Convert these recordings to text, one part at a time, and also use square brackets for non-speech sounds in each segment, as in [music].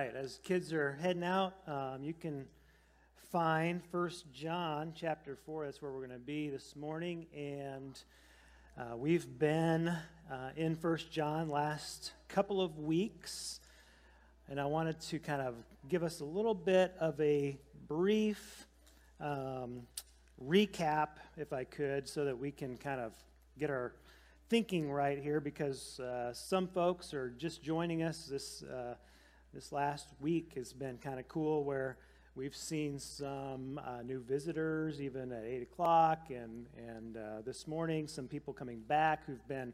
right. As kids are heading out, um, you can find First John chapter 4. That's where we're going to be this morning. And uh, we've been uh, in First John last couple of weeks. And I wanted to kind of give us a little bit of a brief um, recap, if I could, so that we can kind of get our thinking right here because uh, some folks are just joining us. This, uh, this last week has been kind of cool where we've seen some uh, new visitors even at 8 o'clock, and, and uh, this morning some people coming back who've been,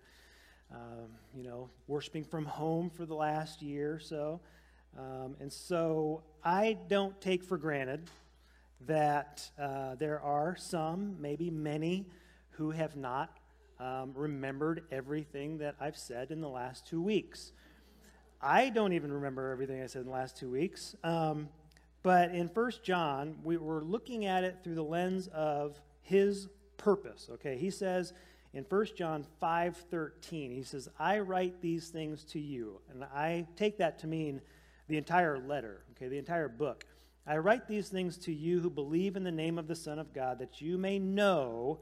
um, you know, worshiping from home for the last year or so. Um, and so I don't take for granted that uh, there are some, maybe many, who have not um, remembered everything that I've said in the last two weeks. I don't even remember everything I said in the last two weeks. Um, but in First John, we were looking at it through the lens of his purpose. Okay, he says in First John 5:13, he says, "I write these things to you." And I take that to mean the entire letter, okay, the entire book. I write these things to you who believe in the name of the Son of God, that you may know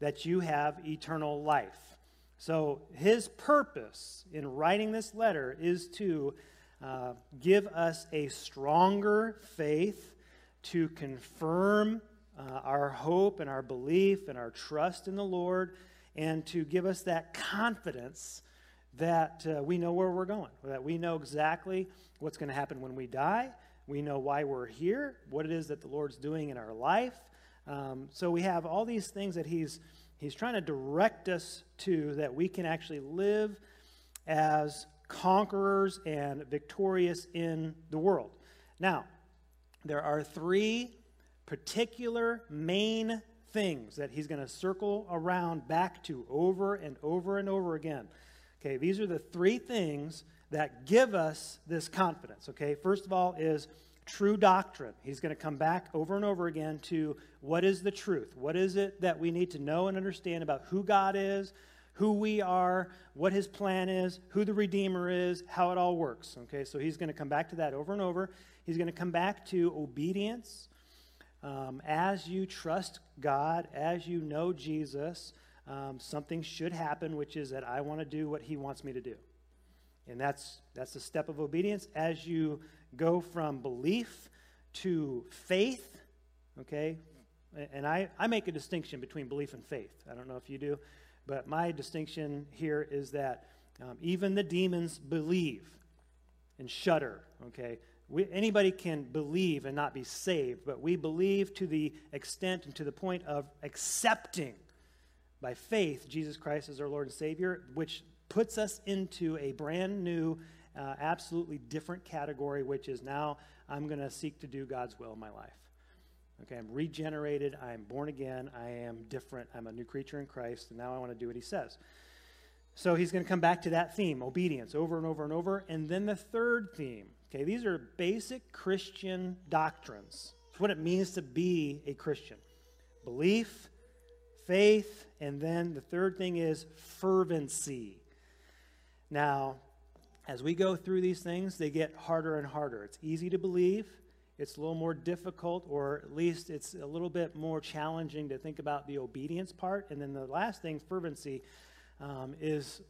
that you have eternal life. So, his purpose in writing this letter is to uh, give us a stronger faith, to confirm uh, our hope and our belief and our trust in the Lord, and to give us that confidence that uh, we know where we're going, that we know exactly what's going to happen when we die. We know why we're here, what it is that the Lord's doing in our life. Um, so we have all these things that He's He's trying to direct us to that we can actually live as conquerors and victorious in the world. Now, there are three particular main things that he's going to circle around back to over and over and over again. Okay, these are the three things that give us this confidence. Okay, first of all, is true doctrine. He's going to come back over and over again to what is the truth? What is it that we need to know and understand about who God is, who we are, what his plan is, who the Redeemer is, how it all works. Okay, so he's going to come back to that over and over. He's going to come back to obedience. Um, as you trust God, as you know Jesus, um, something should happen, which is that I want to do what he wants me to do. And that's, that's the step of obedience. As you go from belief to faith, okay? And I, I make a distinction between belief and faith. I don't know if you do, but my distinction here is that um, even the demons believe and shudder, okay? We, anybody can believe and not be saved, but we believe to the extent and to the point of accepting by faith Jesus Christ as our Lord and Savior, which puts us into a brand new uh, absolutely different category, which is now I'm going to seek to do God's will in my life. Okay, I'm regenerated. I am born again. I am different. I'm a new creature in Christ, and now I want to do what He says. So he's going to come back to that theme, obedience, over and over and over. And then the third theme. Okay, these are basic Christian doctrines. It's what it means to be a Christian belief, faith, and then the third thing is fervency. Now, as we go through these things, they get harder and harder. It's easy to believe, it's a little more difficult, or at least it's a little bit more challenging to think about the obedience part. And then the last thing, fervency, um, is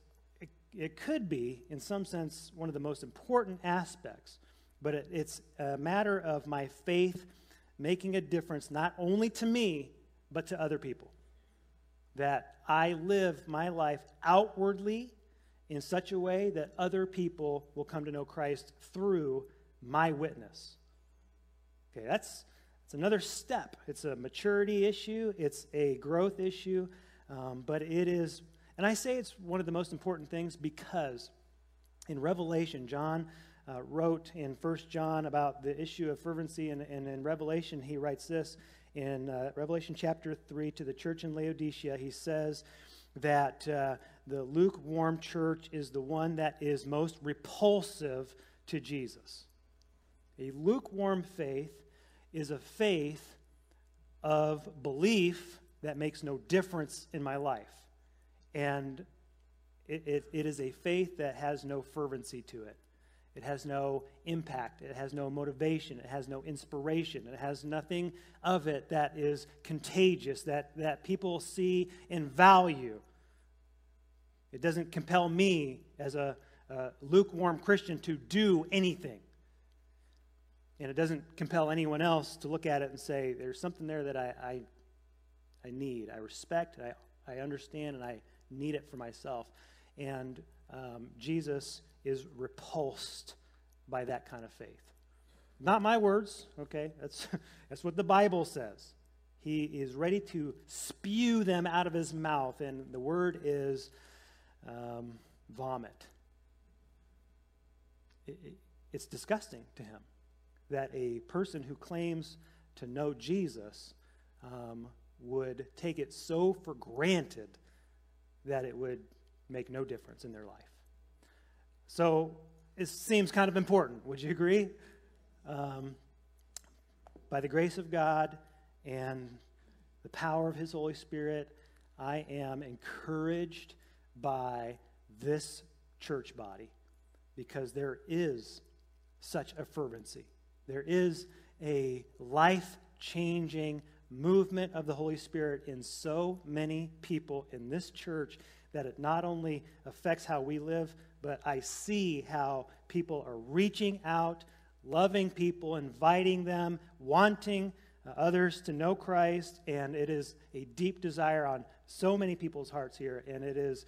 it, it, could be, in some sense, one of the most important aspects. But it, it's a matter of my faith making a difference, not only to me, but to other people. That I live my life outwardly in such a way that other people will come to know Christ through my witness. Okay, that's, that's another step. It's a maturity issue, it's a growth issue, um, but it is, and I say it's one of the most important things because in Revelation, John uh, wrote in First John about the issue of fervency, and, and in Revelation, he writes this in uh, Revelation chapter 3 to the church in Laodicea. He says, that uh, the lukewarm church is the one that is most repulsive to Jesus. A lukewarm faith is a faith of belief that makes no difference in my life. And it, it, it is a faith that has no fervency to it. It has no impact. It has no motivation. It has no inspiration. It has nothing of it that is contagious, that, that people see and value. It doesn't compel me as a, a lukewarm Christian to do anything. And it doesn't compel anyone else to look at it and say, there's something there that I, I, I need, I respect, I, I understand, and I need it for myself. And um, Jesus is repulsed by that kind of faith. Not my words, okay? That's, [laughs] that's what the Bible says. He is ready to spew them out of his mouth, and the word is um, vomit. It, it, it's disgusting to him that a person who claims to know Jesus um, would take it so for granted that it would make no difference in their life. So it seems kind of important. Would you agree? Um, by the grace of God and the power of His Holy Spirit, I am encouraged by this church body because there is such a fervency. There is a life changing movement of the Holy Spirit in so many people in this church that it not only affects how we live, but I see how people are reaching out, loving people, inviting them, wanting uh, others to know Christ, and it is a deep desire on so many people's hearts here, and it is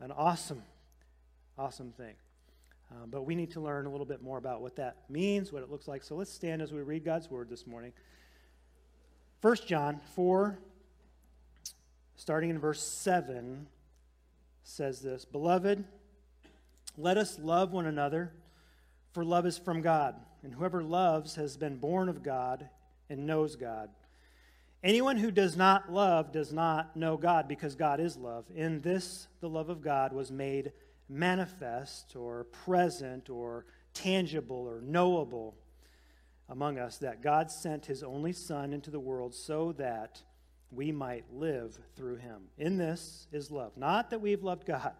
an awesome, awesome thing. Um, but we need to learn a little bit more about what that means, what it looks like. So let's stand as we read God's word this morning. 1 John 4, starting in verse 7, says this Beloved, let us love one another, for love is from God, and whoever loves has been born of God and knows God. Anyone who does not love does not know God, because God is love. In this, the love of God was made manifest or present or tangible or knowable among us, that God sent his only Son into the world so that we might live through him. In this is love. Not that we've loved God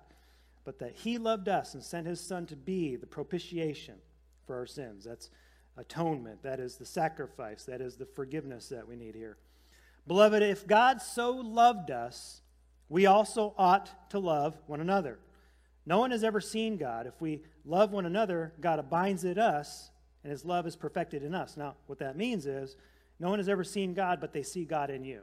but that he loved us and sent his son to be the propitiation for our sins. That's atonement. That is the sacrifice. That is the forgiveness that we need here. Beloved, if God so loved us, we also ought to love one another. No one has ever seen God. If we love one another, God abides in us, and his love is perfected in us. Now, what that means is no one has ever seen God, but they see God in you.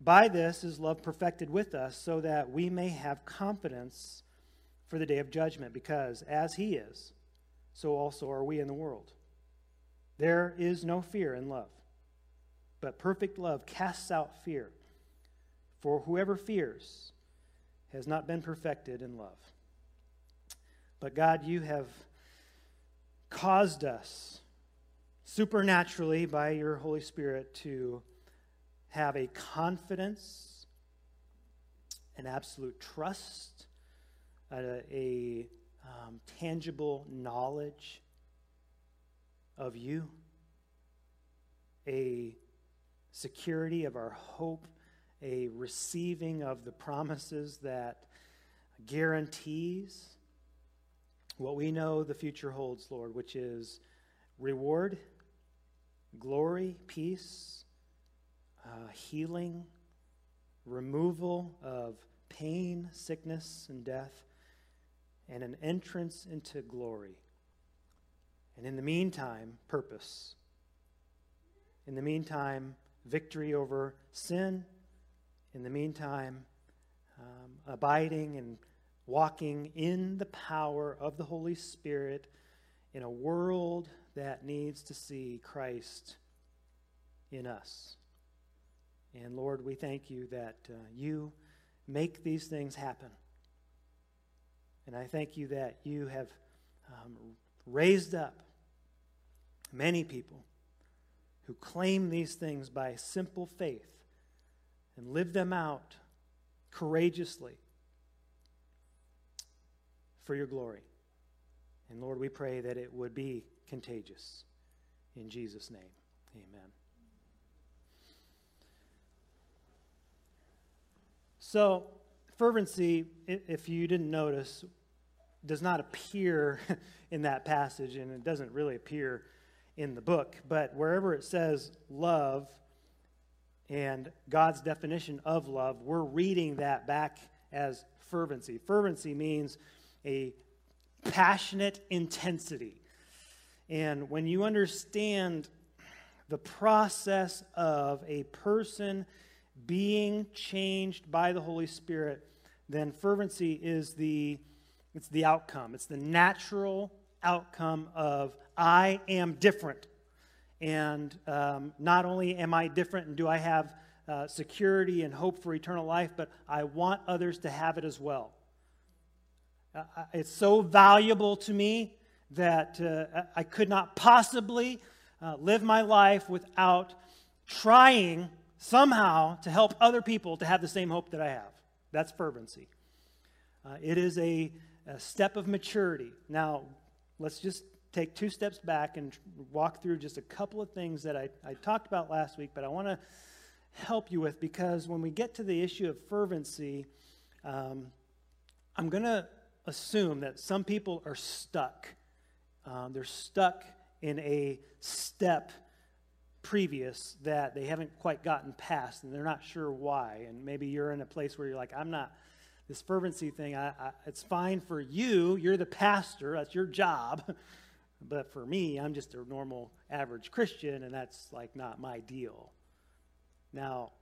By this is love perfected with us, so that we may have confidence for the day of judgment, because as He is, so also are we in the world. There is no fear in love, but perfect love casts out fear. For whoever fears has not been perfected in love. But God, you have caused us supernaturally by your Holy Spirit to have a confidence, an absolute trust, a, a um, tangible knowledge of you, a security of our hope, a receiving of the promises that guarantees what we know the future holds, Lord, which is reward, glory, peace, uh, healing, removal of pain, sickness, and death, and an entrance into glory. And in the meantime, purpose. In the meantime, victory over sin. In the meantime, um, abiding and walking in the power of the Holy Spirit in a world that needs to see Christ in us. And Lord, we thank you that uh, you make these things happen. And I thank you that you have um, raised up many people who claim these things by simple faith and live them out courageously for your glory. And Lord, we pray that it would be contagious. In Jesus' name, amen. So, fervency, if you didn't notice, does not appear [laughs] in that passage, and it doesn't really appear in the book. But wherever it says love and God's definition of love, we're reading that back as fervency. Fervency means a passionate intensity. And when you understand the process of a person being changed by the Holy Spirit, then fervency is the it's the outcome. It's the natural outcome of I am different. And um, not only am I different and do I have uh, security and hope for eternal life, but I want others to have it as well. Uh, it's so valuable to me that uh, I could not possibly uh, live my life without trying somehow to help other people to have the same hope that I have. That's fervency. Uh, it is a, a step of maturity. Now, let's just take two steps back and walk through just a couple of things that I, I talked about last week, but I want to help you with because when we get to the issue of fervency, um, I'm going to assume that some people are stuck. Um, they're stuck in a step previous that they haven't quite gotten past and they're not sure why. And maybe you're in a place where you're like, I'm not, this fervency thing, I, I, it's fine for you. You're the pastor, that's your job. [laughs] But for me, I'm just a normal, average Christian, and that's like not my deal. Now,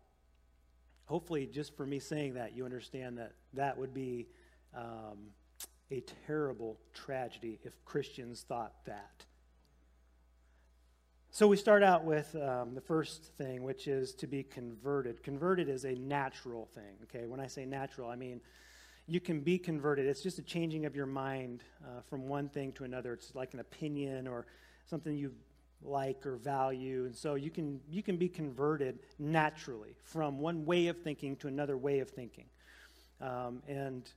hopefully, just for me saying that, you understand that that would be um, a terrible tragedy if Christians thought that. So we start out with um, the first thing, which is to be converted. Converted is a natural thing. Okay, when I say natural, I mean you can be converted. It's just a changing of your mind uh, from one thing to another. It's like an opinion or something you like or value, and so you can you can be converted naturally from one way of thinking to another way of thinking. Um, and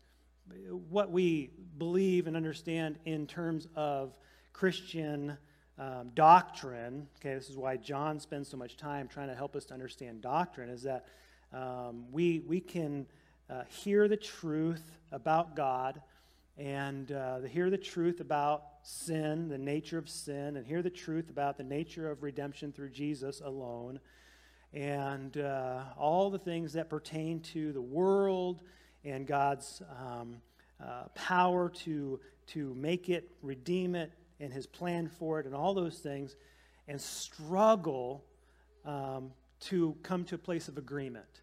what we believe and understand in terms of Christian um, doctrine, okay, this is why John spends so much time trying to help us to understand doctrine, is that um, we, we can uh, hear the truth about God and uh, hear the truth about sin, the nature of sin, and hear the truth about the nature of redemption through Jesus alone, and uh, all the things that pertain to the world and God's um, uh, power to, to make it, redeem it, and his plan for it and all those things and struggle um, to come to a place of agreement.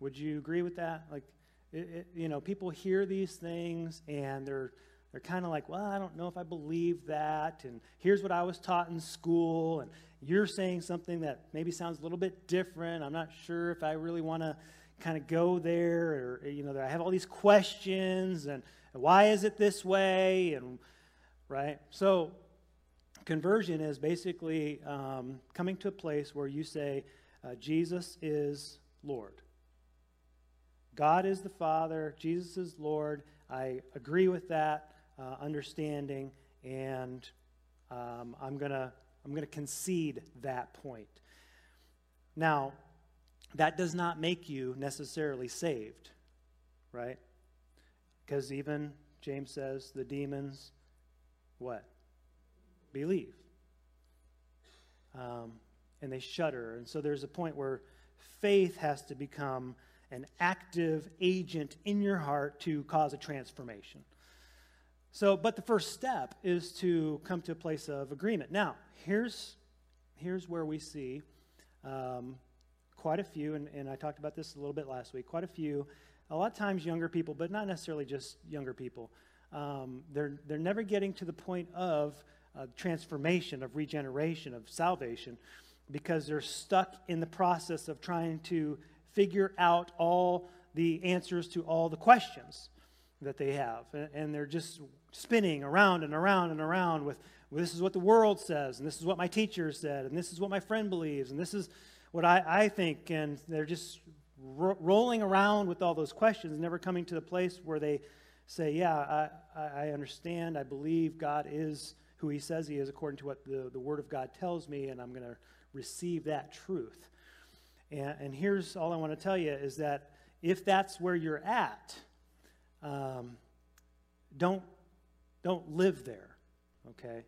Would you agree with that? Like, it, it, you know, people hear these things and they're they're kind of like, well, I don't know if I believe that, and here's what I was taught in school, and you're saying something that maybe sounds a little bit different. I'm not sure if I really want to kind of go there, or you know, I have all these questions, and why is it this way, and right? So, conversion is basically um, coming to a place where you say, uh, Jesus is Lord. God is the Father, Jesus is Lord. I agree with that uh, understanding, and um, I'm going to I'm going to concede that point. Now, that does not make you necessarily saved, right? Because even James says the demons what? Believe. Um, and they shudder. And so there's a point where faith has to become an active agent in your heart to cause a transformation. So, but the first step is to come to a place of agreement. Now, here's, here's where we see um, quite a few, and, and I talked about this a little bit last week, quite a few, a lot of times younger people, but not necessarily just younger people, um, they're, they're never getting to the point of uh, transformation, of regeneration, of salvation, because they're stuck in the process of trying to figure out all the answers to all the questions. that they have. And they're just spinning around and around and around with, well, this is what the world says, and this is what my teacher said, and this is what my friend believes, and this is what I, I think. And they're just ro- rolling around with all those questions, never coming to the place where they say, Yeah, I, I understand, I believe God is who he says he is according to what the, the Word of God tells me, and I'm going to receive that truth. And, and here's all I want to tell you is that if that's where you're at, um, don't, don't live there, okay?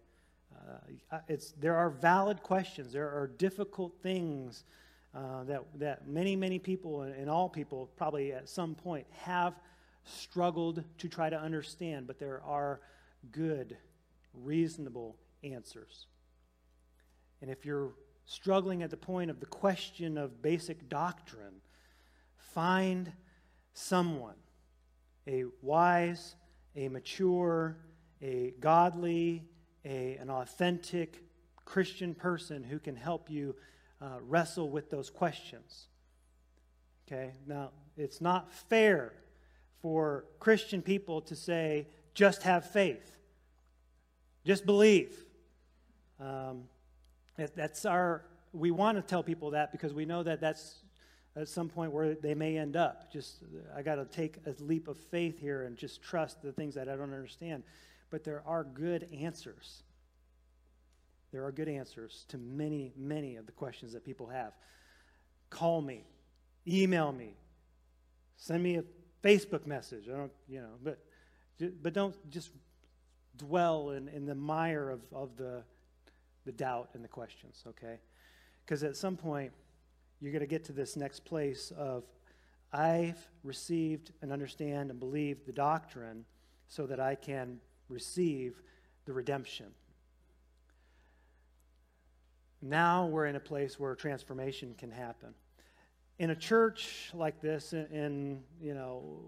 Uh, it's, there are valid questions. There are difficult things uh, that, that many, many people and, and all people probably at some point have struggled to try to understand, but there are good, reasonable answers. And if you're struggling at the point of the question of basic doctrine, find someone, a wise, a mature, a godly, a, an authentic Christian person who can help you uh, wrestle with those questions. Okay? Now, it's not fair for Christian people to say, just have faith, just believe. Um, that's our, we want to tell people that because we know that that's at some point where they may end up. Just, I got to take a leap of faith here and just trust the things that I don't understand. But there are good answers. There are good answers to many, many of the questions that people have. Call me, email me, send me a Facebook message. I don't, you know, but, but don't just dwell in, in the mire of, of the, the doubt and the questions, okay? Because at some point, you're going to get to this next place of, I've received and understand and believe the doctrine so that I can receive the redemption. Now we're in a place where transformation can happen in a church like this, and, you know,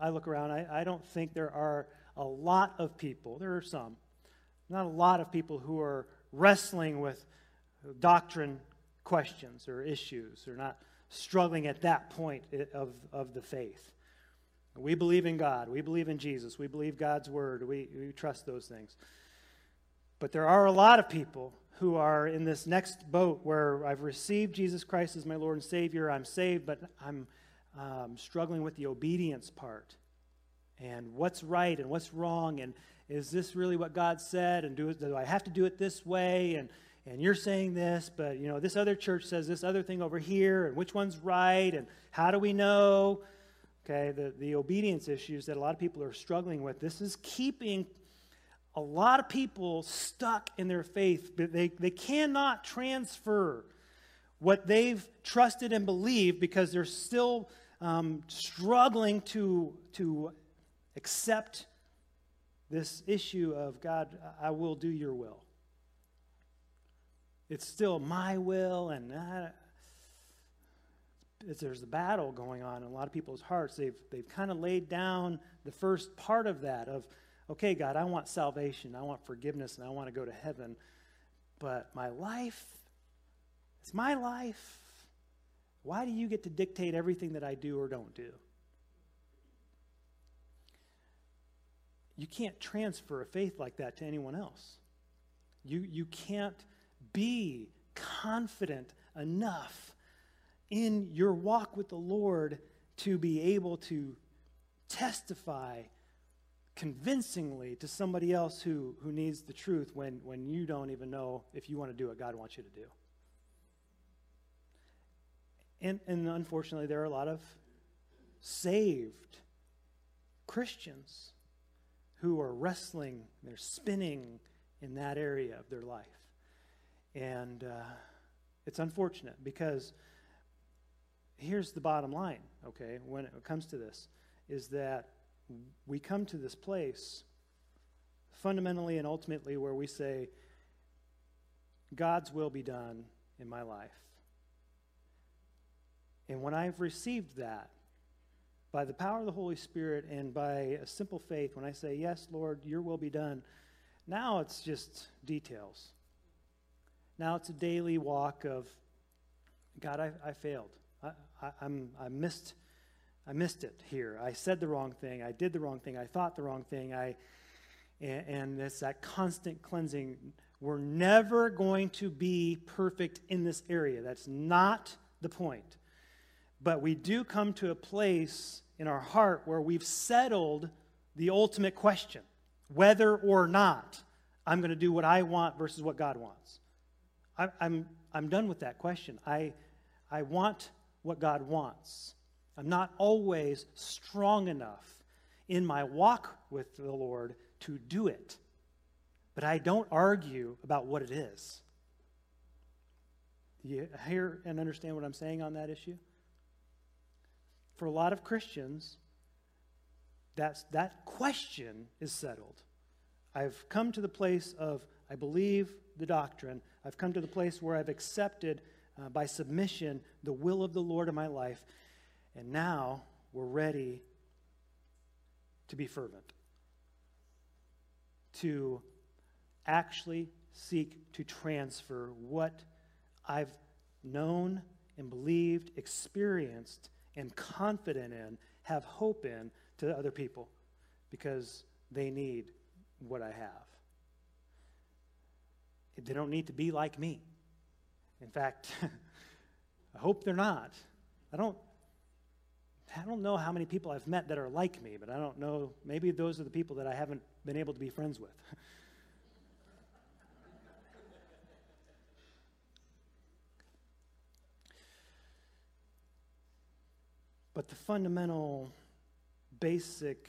I look around, I, I don't think there are a lot of people, there are some, not a lot of people who are wrestling with doctrine questions or issues or not struggling at that point of, of the faith. We believe in God. We believe in Jesus. We believe God's word. We, we trust those things. But there are a lot of people who are in this next boat where I've received Jesus Christ as my Lord and Savior. I'm saved, but I'm um, struggling with the obedience part. And what's right and what's wrong, and is this really what God said? And do, do I have to do it this way? And, and you're saying this, but you know, this other church says this other thing over here, and which one's right? And how do we know? Okay, the, the obedience issues that a lot of people are struggling with. This is keeping a lot of people stuck in their faith, they, they cannot transfer what they've trusted and believed because they're still um, struggling to, to accept this issue of God, I will do your will. It's still my will, and uh, there's a battle going on in a lot of people's hearts. They've, they've kind of laid down the first part of that of okay, God, I want salvation, I want forgiveness, and I want to go to heaven. But my life, it's my life. Why do you get to dictate everything that I do or don't do? You can't transfer a faith like that to anyone else. You, you can't be confident enough in your walk with the Lord to be able to testify convincingly to somebody else who, who needs the truth when, when you don't even know if you want to do what God wants you to do. And, and unfortunately, there are a lot of saved Christians who are wrestling, they're spinning in that area of their life. And uh, it's unfortunate because here's the bottom line, okay, when it comes to this, is that we come to this place fundamentally and ultimately where we say, God's will be done in my life. And when I've received that, by the power of the Holy Spirit and by a simple faith, when I say, Yes, Lord, your will be done, now it's just details. Now it's a daily walk of, God, I, I failed. I, I, I'm, I missed I missed it here. I said the wrong thing. I did the wrong thing. I thought the wrong thing. I, and, and it's that constant cleansing. We're never going to be perfect in this area. That's not the point. But we do come to a place in our heart where we've settled the ultimate question whether or not I'm going to do what I want versus what God wants. I, I'm, I'm done with that question. I, I want what God wants. I'm not always strong enough in my walk with the Lord to do it, but I don't argue about what it is. Do you hear and understand what I'm saying on that issue? For a lot of Christians, that's, that question is settled. I've come to the place of, I believe the doctrine. I've come to the place where I've accepted uh, by submission the will of the Lord in my life. And now we're ready to be fervent, to actually seek to transfer what I've known and believed, experienced, and confident in, have hope in to other people because they need what I have. They don't need to be like me. In fact, [laughs] I hope they're not. I don't I don't know how many people I've met that are like me, but I don't know. Maybe those are the people that I haven't been able to be friends with. [laughs] but the fundamental, basic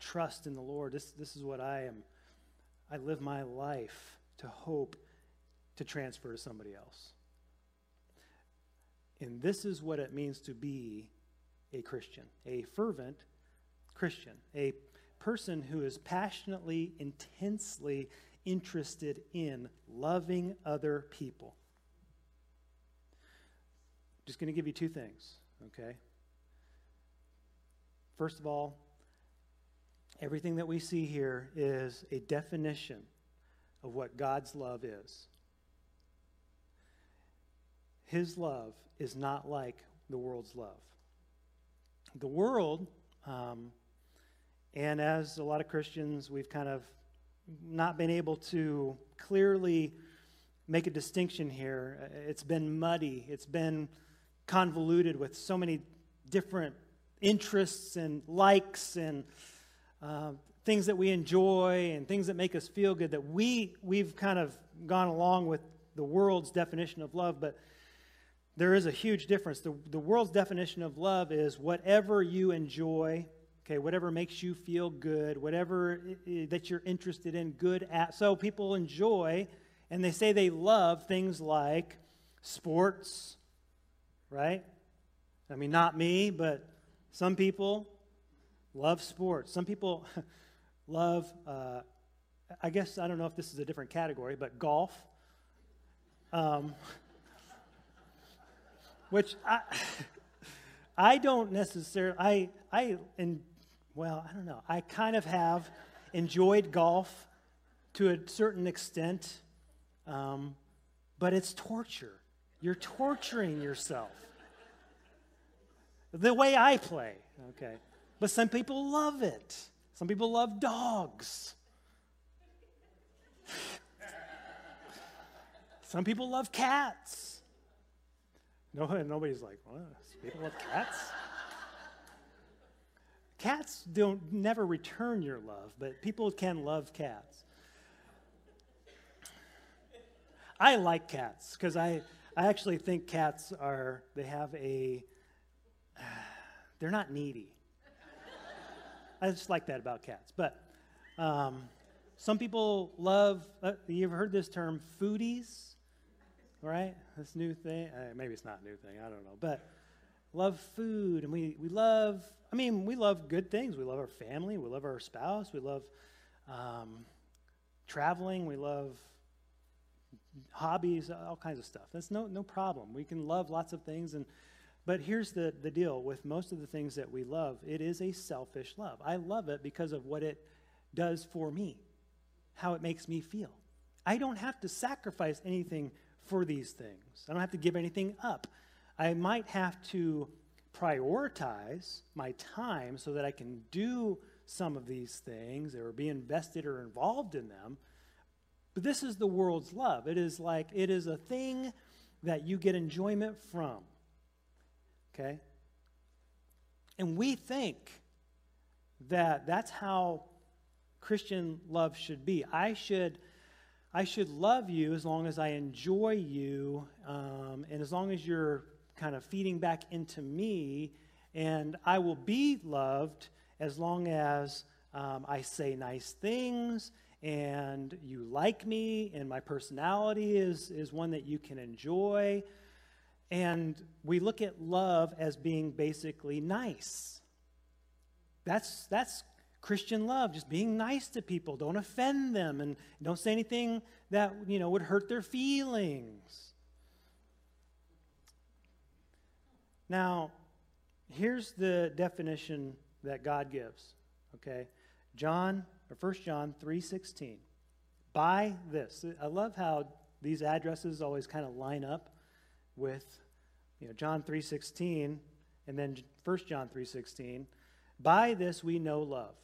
trust in the Lord, this, this is what I am. I live my life to hope to transfer to somebody else. And this is what it means to be a Christian, a fervent Christian, a person who is passionately, intensely interested in loving other people. Just going to give you two things, okay? First of all, everything that we see here is a definition of what God's love is. His love is not like the world's love. The world, um, and as a lot of Christians, we've kind of not been able to clearly make a distinction here. It's been muddy, it's been convoluted with so many different interests and likes and uh, things that we enjoy and things that make us feel good that we, we've kind of gone along with the world's definition of love, but there is a huge difference. The, the world's definition of love is whatever you enjoy, okay, whatever makes you feel good, whatever that you're interested in, good at. So people enjoy, and they say they love things like sports, right? I mean, not me, but some people love sports. Some people [laughs] love, uh, I guess, I don't know if this is a different category, but golf. Um, [laughs] which I, [laughs] I don't necessarily, I, I, and well, I don't know, I kind of have enjoyed golf to a certain extent, um, but it's torture. You're torturing yourself. The way I play, okay. But some people love it. Some people love dogs. Some people love cats. No, [laughs] nobody's like, what? People love cats? cats don't never return your love, but people can love cats. I like cats because I, I actually think cats are, they have a, uh, [sighs] they're not needy. I just like that about cats. But um, some people love, uh, you ever heard this term, foodies? Right? This new thing. Uh, maybe it's not a new thing. I don't know. But love food, and we, we love, I mean, we love good things. We love our family. We love our spouse. We love um, traveling. We love hobbies, all kinds of stuff. That's no, no problem. We can love lots of things. and But here's the, the deal with most of the things that we love it is a selfish love. I love it because of what it does for me, how it makes me feel. I don't have to sacrifice anything for these things. I don't have to give anything up. I might have to prioritize my time so that I can do some of these things or be invested or involved in them. But this is the world's love. It is like, it is a thing that you get enjoyment from. Okay? And we think that that's how Christian love should be. I should. I should love you as long as I enjoy you, um, and as long as you're kind of feeding back into me, and I will be loved as long as um, I say nice things and you like me and my personality is, is one that you can enjoy. And we look at love as being basically nice. That's, that's Christian love, just being nice to people. Don't offend them and don't say anything that you know would hurt their feelings. Now, here's the definition that God gives. Okay? John or 1 John 3:16. By this. I love how these addresses always kind of line up with you know John 3:16 and then 1 John 3:16. By this we know love,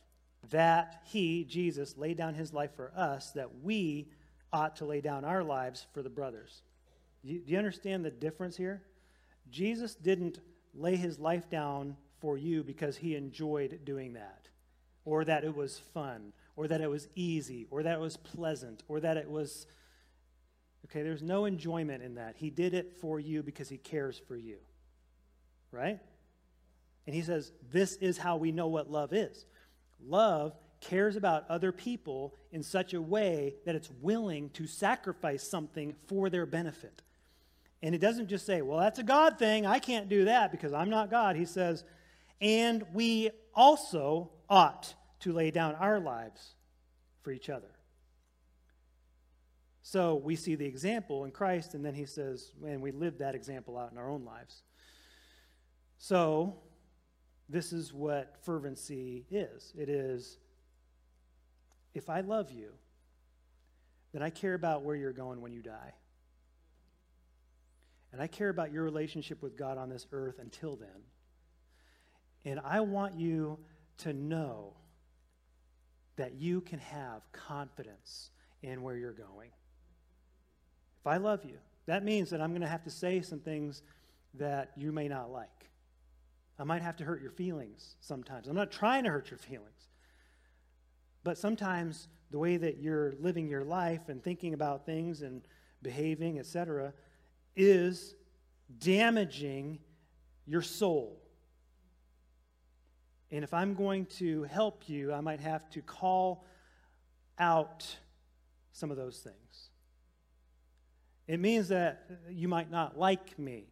that he, Jesus, laid down his life for us, that we ought to lay down our lives for the brothers. Do you, do you understand the difference here? Jesus didn't lay his life down for you because he enjoyed doing that, or that it was fun, or that it was easy, or that it was pleasant, or that it was. Okay, there's no enjoyment in that. He did it for you because he cares for you. Right? And he says, This is how we know what love is. Love cares about other people in such a way that it's willing to sacrifice something for their benefit. And it doesn't just say, well, that's a God thing. I can't do that because I'm not God. He says, and we also ought to lay down our lives for each other. So we see the example in Christ, and then he says, and we live that example out in our own lives. So this is what fervency is it is, if I love you, then I care about where you're going when you die. And I care about your relationship with God on this earth until then. And I want you to know that you can have confidence in where you're going. If I love you, that means that I'm going to have to say some things that you may not like. I might have to hurt your feelings sometimes. I'm not trying to hurt your feelings. But sometimes the way that you're living your life and thinking about things and behaving, etc., is damaging your soul. And if I'm going to help you, I might have to call out some of those things. It means that you might not like me,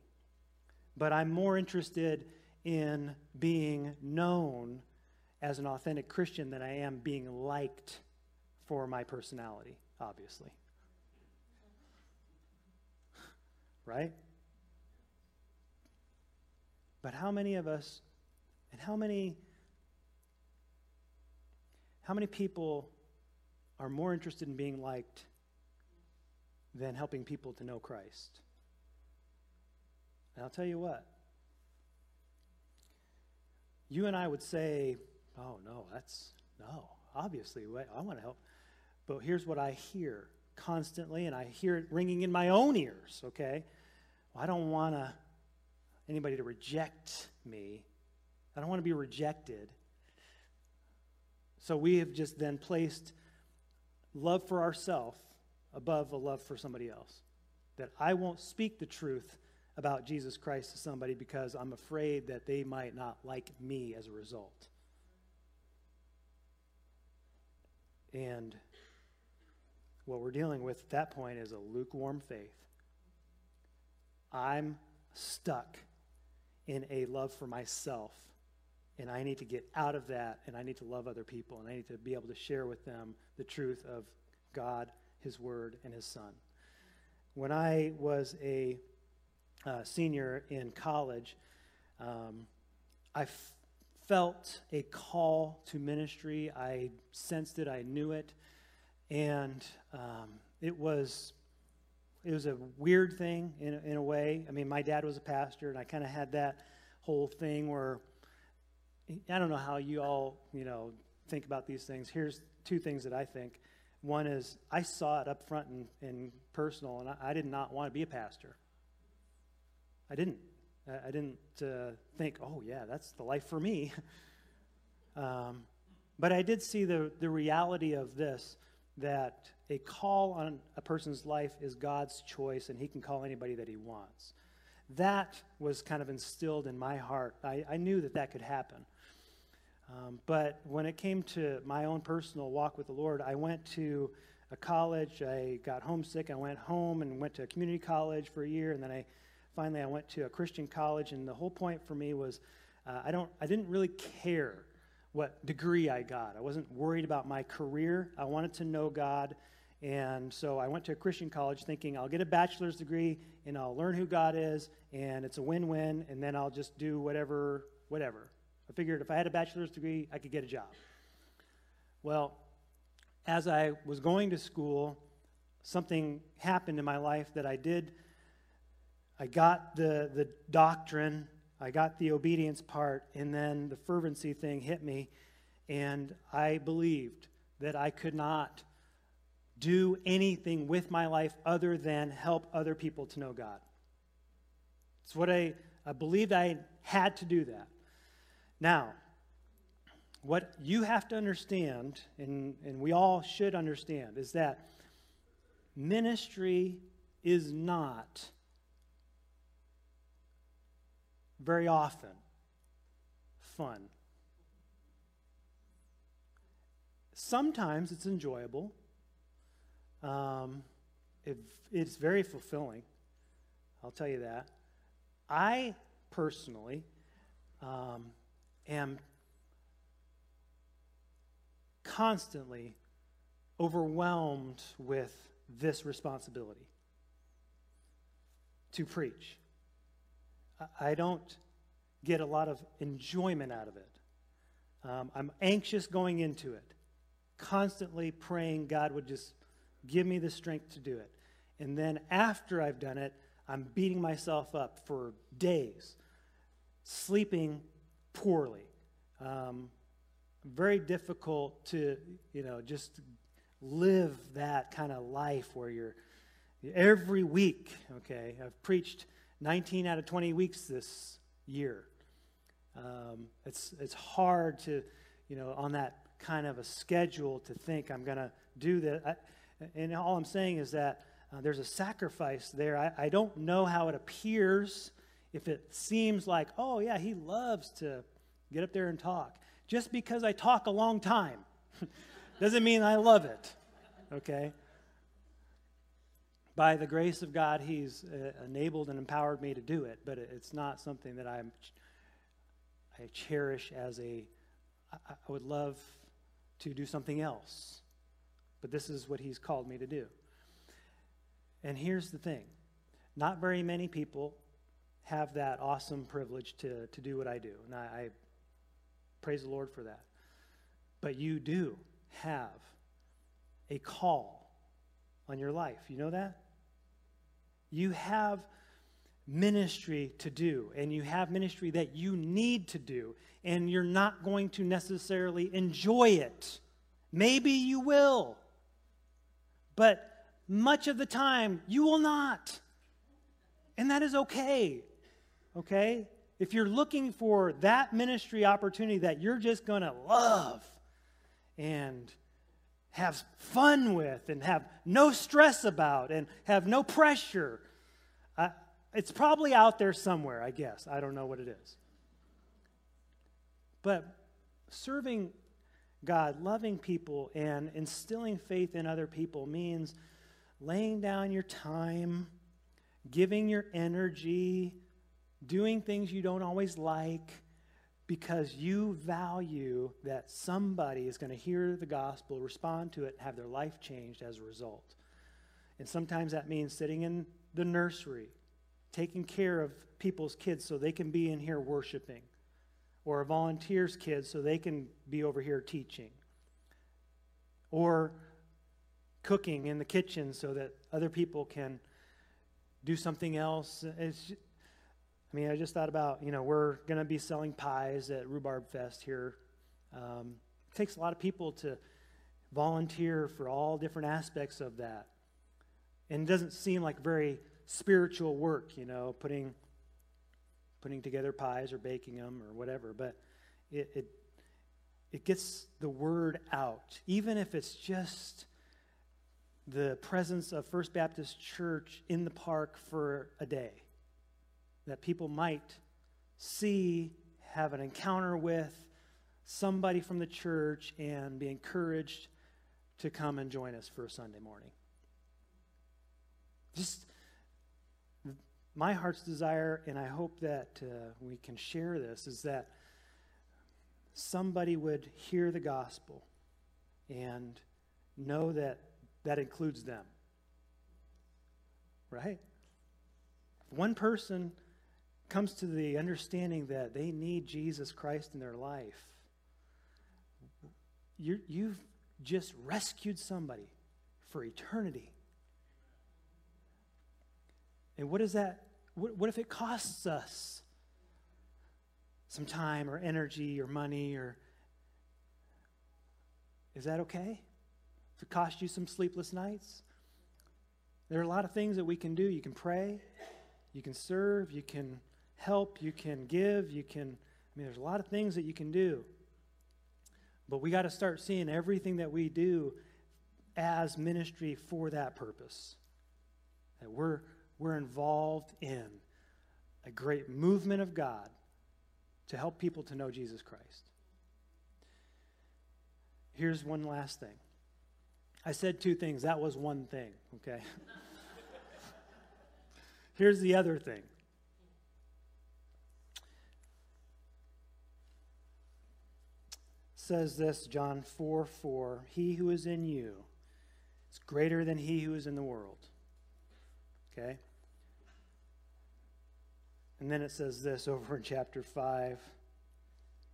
but I'm more interested in being known as an authentic Christian than I am being liked for my personality, obviously. Right? But how many of us and how many how many people are more interested in being liked than helping people to know Christ? And I'll tell you what. You and I would say, oh, no, that's, no, obviously, I want to help. But here's what I hear constantly, and I hear it ringing in my own ears, okay? Well, I don't want to anybody to reject me. I don't want to be rejected. So we have just then placed love for ourselves above a love for somebody else. That I won't speak the truth about Jesus Christ to somebody because I'm afraid that they might not like me as a result. And what we're dealing with at that point is a lukewarm faith. I'm stuck in a love for myself and I need to get out of that, and I need to love other people, and I need to be able to share with them the truth of God, His Word, and His Son. When I was a uh, senior in college, um, I f- felt a call to ministry. I sensed it, I knew it, and um, it was it was a weird thing in, in a way. I mean, my dad was a pastor, and I kind of had that whole thing where I don't know how you all, you know, think about these things. Here's two things that I think. One is I saw it up front and, and personal, and I, I, did not want to be a pastor. I didn't. I, didn't uh, think, oh, yeah, that's the life for me. [laughs] um, but I did see the, the reality of this that a call on a person's life is God's choice, and He can call anybody that He wants. That was kind of instilled in my heart. I, I knew that that could happen. Um, but when it came to my own personal walk with the Lord, I went to a college. I got homesick. I went home and went to a community college for a year, and then I finally I went to a Christian college. And the whole point for me was uh, I don't I didn't really care what degree I got. I wasn't worried about my career. I wanted to know God. And so I went to a Christian college thinking I'll get a bachelor's degree and I'll learn who God is and it's a win-win and then I'll just do whatever whatever. I figured if I had a bachelor's degree, I could get a job. Well, as I was going to school, something happened in my life that I did. I got the, the doctrine, I got the obedience part, and then the fervency thing hit me, and I believed that I could not do anything with my life other than help other people to know God. It's what I, I believed I had to do that. Now, what you have to understand, and, and we all should understand, is that ministry is not very often fun. Sometimes it's enjoyable. Um, it, it's very fulfilling. I'll tell you that. I personally um, am constantly overwhelmed with this responsibility to preach. I don't get a lot of enjoyment out of it. Um, I'm anxious going into it, constantly praying God would just give me the strength to do it. And then after I've done it, I'm beating myself up for days, sleeping poorly. Um, very difficult to, you know, just live that kind of life where you're every week, okay? I've preached 19 out of 20 weeks this year. Um, it's, it's hard to, you know, on that kind of a schedule to think I'm going to do that. I, and all I'm saying is that uh, there's a sacrifice there. I, I don't know how it appears if it seems like, oh, yeah, he loves to get up there and talk. Just because I talk a long time [laughs] doesn't mean I love it, okay? By the grace of God, He's uh, enabled and empowered me to do it, but it's not something that I'm, I cherish as a, I, I would love to do something else, but this is what He's called me to do. And here's the thing not very many people have that awesome privilege to, to do what I do. And I, I praise the Lord for that. But you do have a call on your life. You know that? You have ministry to do, and you have ministry that you need to do, and you're not going to necessarily enjoy it. Maybe you will, but much of the time you will not. And that is okay okay? If you're looking for that ministry opportunity that you're just going to love and have fun with and have no stress about and have no pressure, it's probably out there somewhere, I guess. I don't know what it is. But serving God, loving people, and instilling faith in other people means laying down your time, giving your energy, doing things you don't always like because you value that somebody is going to hear the gospel, respond to it, and have their life changed as a result. And sometimes that means sitting in the nursery, taking care of people's kids so they can be in here worshiping, or a volunteer's kids so they can be over here teaching, or cooking in the kitchen so that other people can do something else. It's, I mean, I just thought about, you know, we're going to be selling pies at Rhubarb Fest here. Um, it takes a lot of people to volunteer for all different aspects of that. And it doesn't seem like very spiritual work, you know, putting putting together pies or baking them or whatever, but it, it it gets the word out, even if it's just the presence of First Baptist Church in the park for a day that people might see, have an encounter with somebody from the church, and be encouraged to come and join us for a Sunday morning. Just my heart's desire, and I hope that uh, we can share this, is that somebody would hear the gospel and know that that includes them. Right? One person comes to the understanding that they need Jesus Christ in their life, you you've just rescued somebody for eternity. And what is that? What, what if it costs us some time or energy or money or is that okay? If it costs you some sleepless nights? There are a lot of things that we can do. You can pray, you can serve, you can help, you can give, you can, I mean, there's a lot of things that you can do. But we got to start seeing everything that we do as ministry for that purpose. That we're, we're involved in a great movement of God to help people to know Jesus Christ. Here's one last thing. I said two things. That was one thing, okay? [laughs] Here's the other thing. Says this, John 4 4 He who is in you is greater than he who is in the world. Okay? And then it says this over in chapter 5,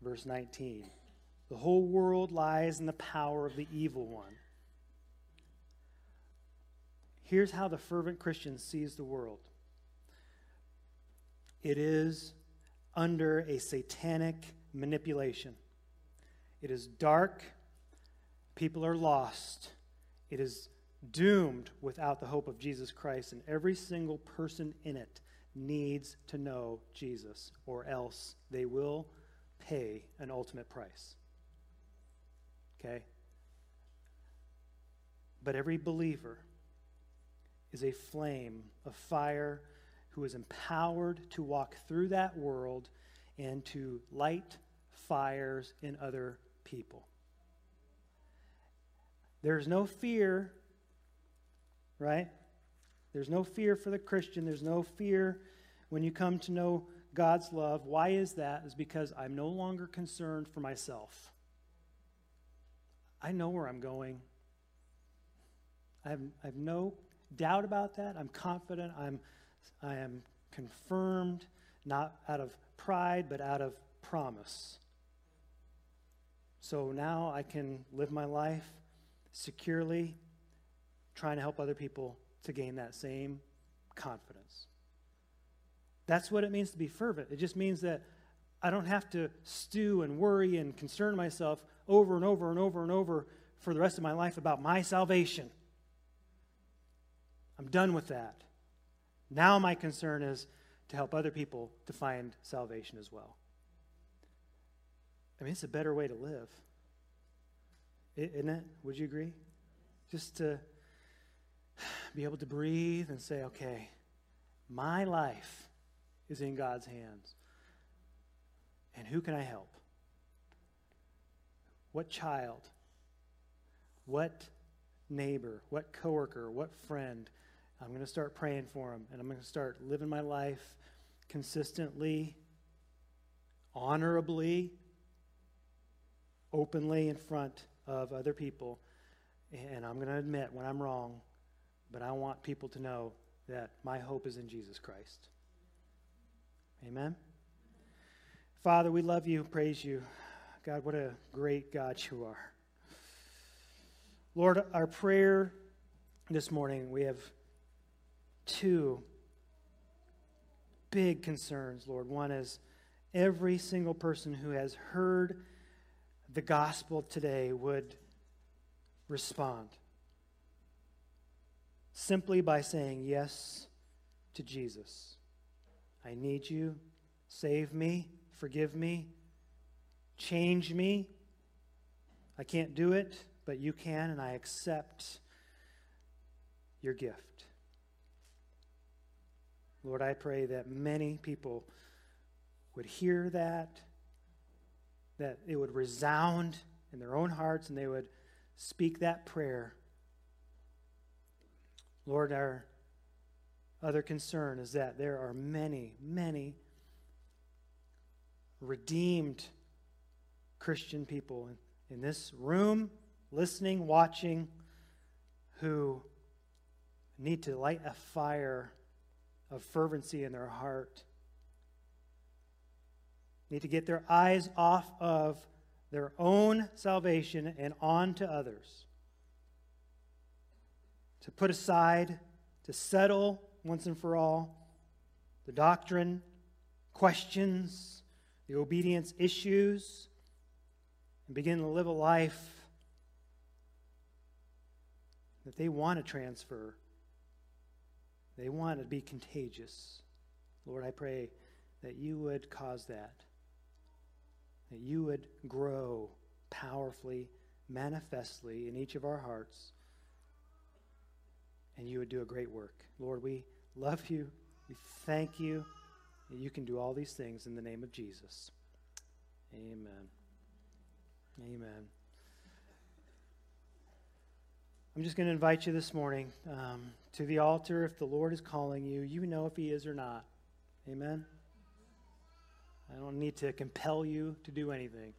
verse 19 The whole world lies in the power of the evil one. Here's how the fervent Christian sees the world it is under a satanic manipulation. It is dark. People are lost. It is doomed without the hope of Jesus Christ, and every single person in it needs to know Jesus, or else they will pay an ultimate price. Okay? But every believer is a flame of fire who is empowered to walk through that world and to light fires in other people. There's no fear, right? There's no fear for the Christian. There's no fear when you come to know God's love. Why is that? Is because I'm no longer concerned for myself. I know where I'm going. I have, I have no doubt about that. I'm confident. I'm, I am confirmed, not out of pride, but out of promise. So now I can live my life securely, trying to help other people to gain that same confidence. That's what it means to be fervent. It just means that I don't have to stew and worry and concern myself over and over and over and over for the rest of my life about my salvation. I'm done with that. Now my concern is to help other people to find salvation as well. I mean, it's a better way to live. Isn't it? Would you agree? Just to be able to breathe and say, okay, my life is in God's hands. And who can I help? What child? What neighbor? What coworker? What friend? I'm going to start praying for them and I'm going to start living my life consistently, honorably, openly in front of other people. And I'm going to admit when I'm wrong, but I want people to know that my hope is in Jesus Christ. Amen. Father, we love you, praise you. God, what a great God you are. Lord, our prayer this morning, we have two big concerns, Lord. One is every single person who has heard the gospel today would respond simply by saying yes to Jesus. I need you. Save me. Forgive me. Change me. I can't do it, but you can, and I accept your gift. Lord, I pray that many people would hear that, that it would resound in their own hearts, and they would speak that prayer. Lord, our other concern is that there are many, many redeemed Christian people in, in this room, listening, watching, who need to light a fire of fervency in their heart. Need to get their eyes off of their own salvation and on to others. To put aside, to settle once and for all the doctrine, questions, the obedience issues, and begin to live a life that they want to transfer they want to be contagious. Lord, I pray that you would cause that, that you would grow powerfully, manifestly in each of our hearts, and you would do a great work. Lord, we love you. We thank you you can do all these things in the name of Jesus. Amen. Amen. I'm just going to invite you this morning um, to the altar. If the Lord is calling you, you know if He is or not. Amen? I don't need to compel you to do anything.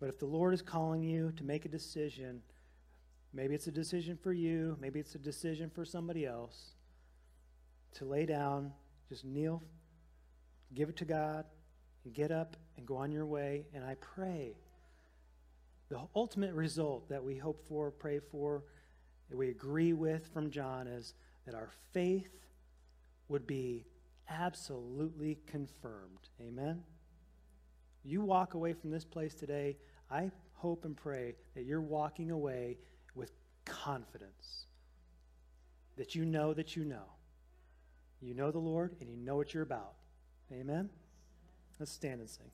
But if the Lord is calling you to make a decision, maybe it's a decision for you, maybe it's a decision for somebody else, to lay down, just kneel, give it to God, and get up and go on your way. And I pray the ultimate result that we hope for, pray for, that we agree with from John is that our faith would be absolutely confirmed. Amen? You walk away from this place today, I hope and pray that you're walking away with confidence. That you know that you know. You know the Lord and you know what you're about. Amen? Let's stand and sing.